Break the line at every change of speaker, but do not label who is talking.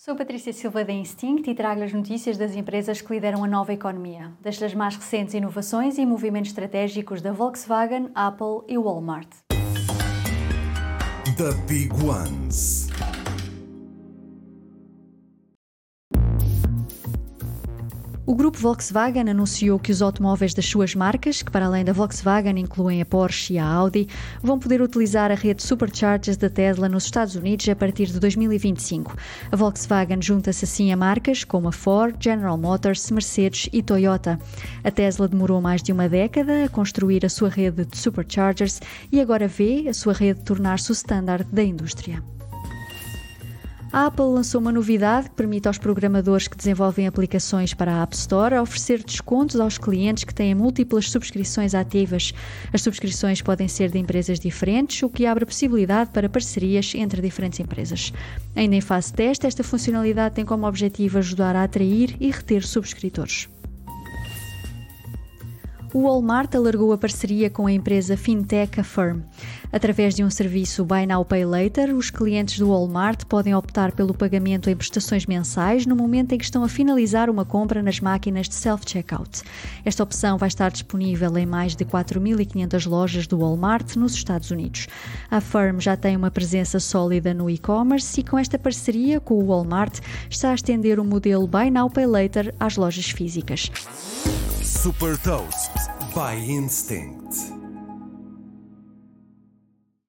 Sou Patrícia Silva da Instinct e trago as notícias das empresas que lideram a nova economia, desde as mais recentes inovações e movimentos estratégicos da Volkswagen, Apple e Walmart.
The Big Ones.
O grupo Volkswagen anunciou que os automóveis das suas marcas, que para além da Volkswagen incluem a Porsche e a Audi, vão poder utilizar a rede Superchargers da Tesla nos Estados Unidos a partir de 2025. A Volkswagen junta-se assim a marcas como a Ford, General Motors, Mercedes e Toyota. A Tesla demorou mais de uma década a construir a sua rede de Superchargers e agora vê a sua rede tornar-se o standard da indústria. A Apple lançou uma novidade que permite aos programadores que desenvolvem aplicações para a App Store oferecer descontos aos clientes que têm múltiplas subscrições ativas. As subscrições podem ser de empresas diferentes, o que abre a possibilidade para parcerias entre diferentes empresas. Ainda em fase teste, esta funcionalidade tem como objetivo ajudar a atrair e reter subscritores. O Walmart alargou a parceria com a empresa fintech Affirm. Através de um serviço Buy Now Pay Later, os clientes do Walmart podem optar pelo pagamento em prestações mensais no momento em que estão a finalizar uma compra nas máquinas de self-checkout. Esta opção vai estar disponível em mais de 4.500 lojas do Walmart nos Estados Unidos. A Affirm já tem uma presença sólida no e-commerce e com esta parceria com o Walmart está a estender o modelo Buy Now Pay Later às lojas físicas.
Super Toast by Instinct.